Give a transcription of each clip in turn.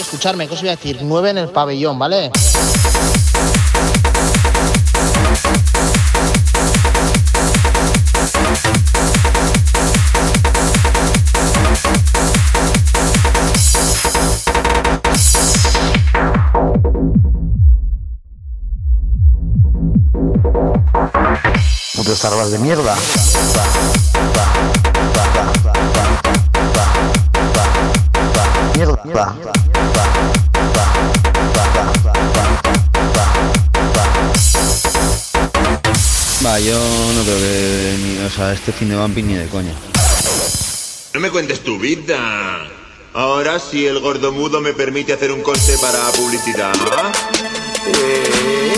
Escucharme, ¿qué os voy a decir? 9 en el pabellón, ¿vale? Putos tarbas de mierda. Mierda. Va, yo no creo que ni, o sea, este fin de vamping ni de coña. No me cuentes tu vida. Ahora sí el gordo mudo me permite hacer un corte para publicidad. ¿Eh?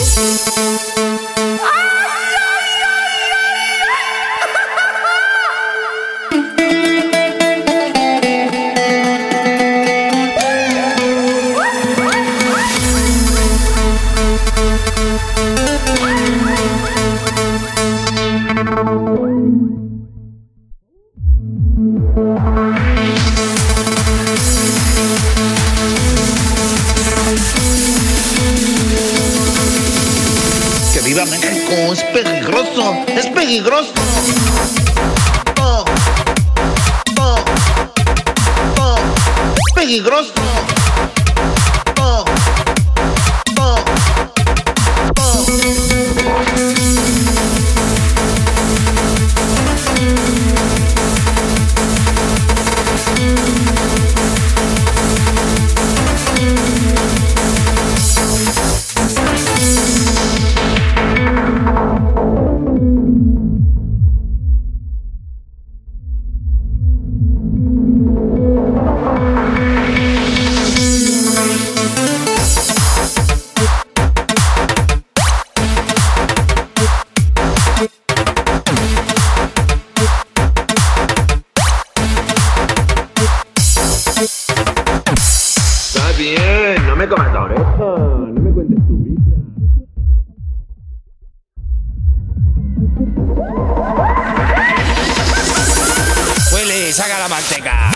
¡Que viva México! ¡Es peligroso! ¡Es peligroso! Oh, oh, oh, ¡Es peligroso! Me comas la oreja. No me cuentes tu vida. Willy, saca la manteca.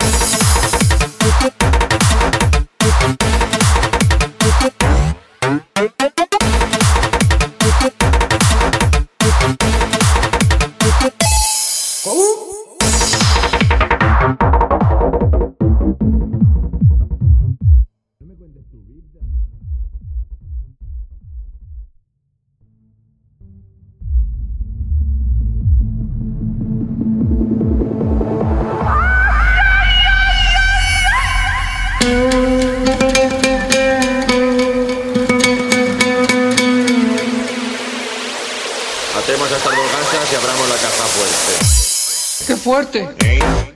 Atemos estas dos gansas y abramos la caja fuerte. ¡Qué fuerte! ¿Eh?